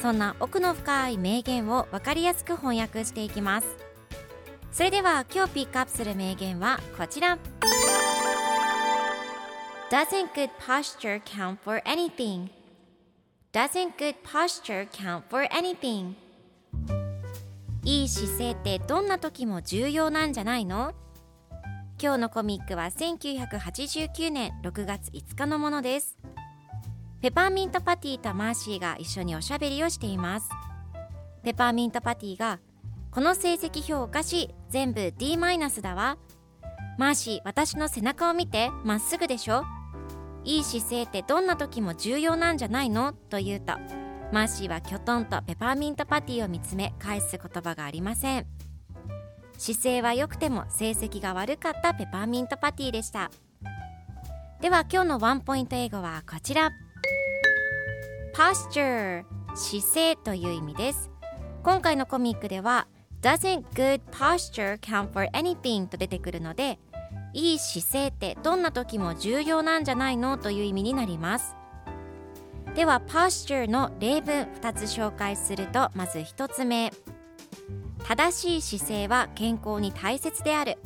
そんな奥の深い名言を分かりやすく翻訳していきますそれでは今日ピックアップする名言はこちら Doesn't good posture count for anything? Doesn't good posture count for anything? いい姿勢ってどんな時も重要なんじゃないの？今日のコミックは1989年6月5日のものですペパーミントパティとマーシーが一緒におしゃべりをしています。ペパーミントパティがこの成績表おかしい全部 D マイナスだわ。マーシー私の背中を見てまっすぐでしょ？いい姿勢ってどんな時も重要なんじゃないの？と言うとマーシーはきょとんとペパーミントパティを見つめ返す言葉がありません。姿勢は良くても成績が悪かったペパーミントパティでした。では今日のワンポイント英語はこちら。Posture 姿勢という意味です。今回のコミックでは doesn't good posture count for anything と出てくるのでいい姿勢ってどんな時も重要なんじゃないのという意味になります。では posture の例文2つ紹介するとまず1つ目。正しい姿勢は健康に大切である。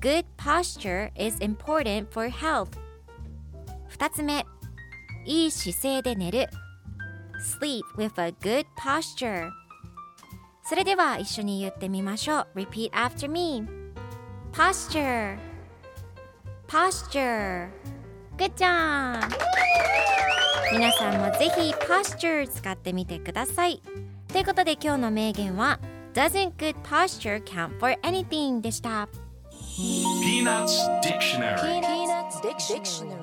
Good posture is important for health 2つ目。いい姿勢で寝る Sleep with a good posture それでは一緒に言ってみましょう Repeat after me Posture Posture Good job 皆さんもぜひ Posture 使ってみてくださいということで今日の名言は Doesn't good posture count for anything でした Peanuts Dictionary Peanuts Dictionary.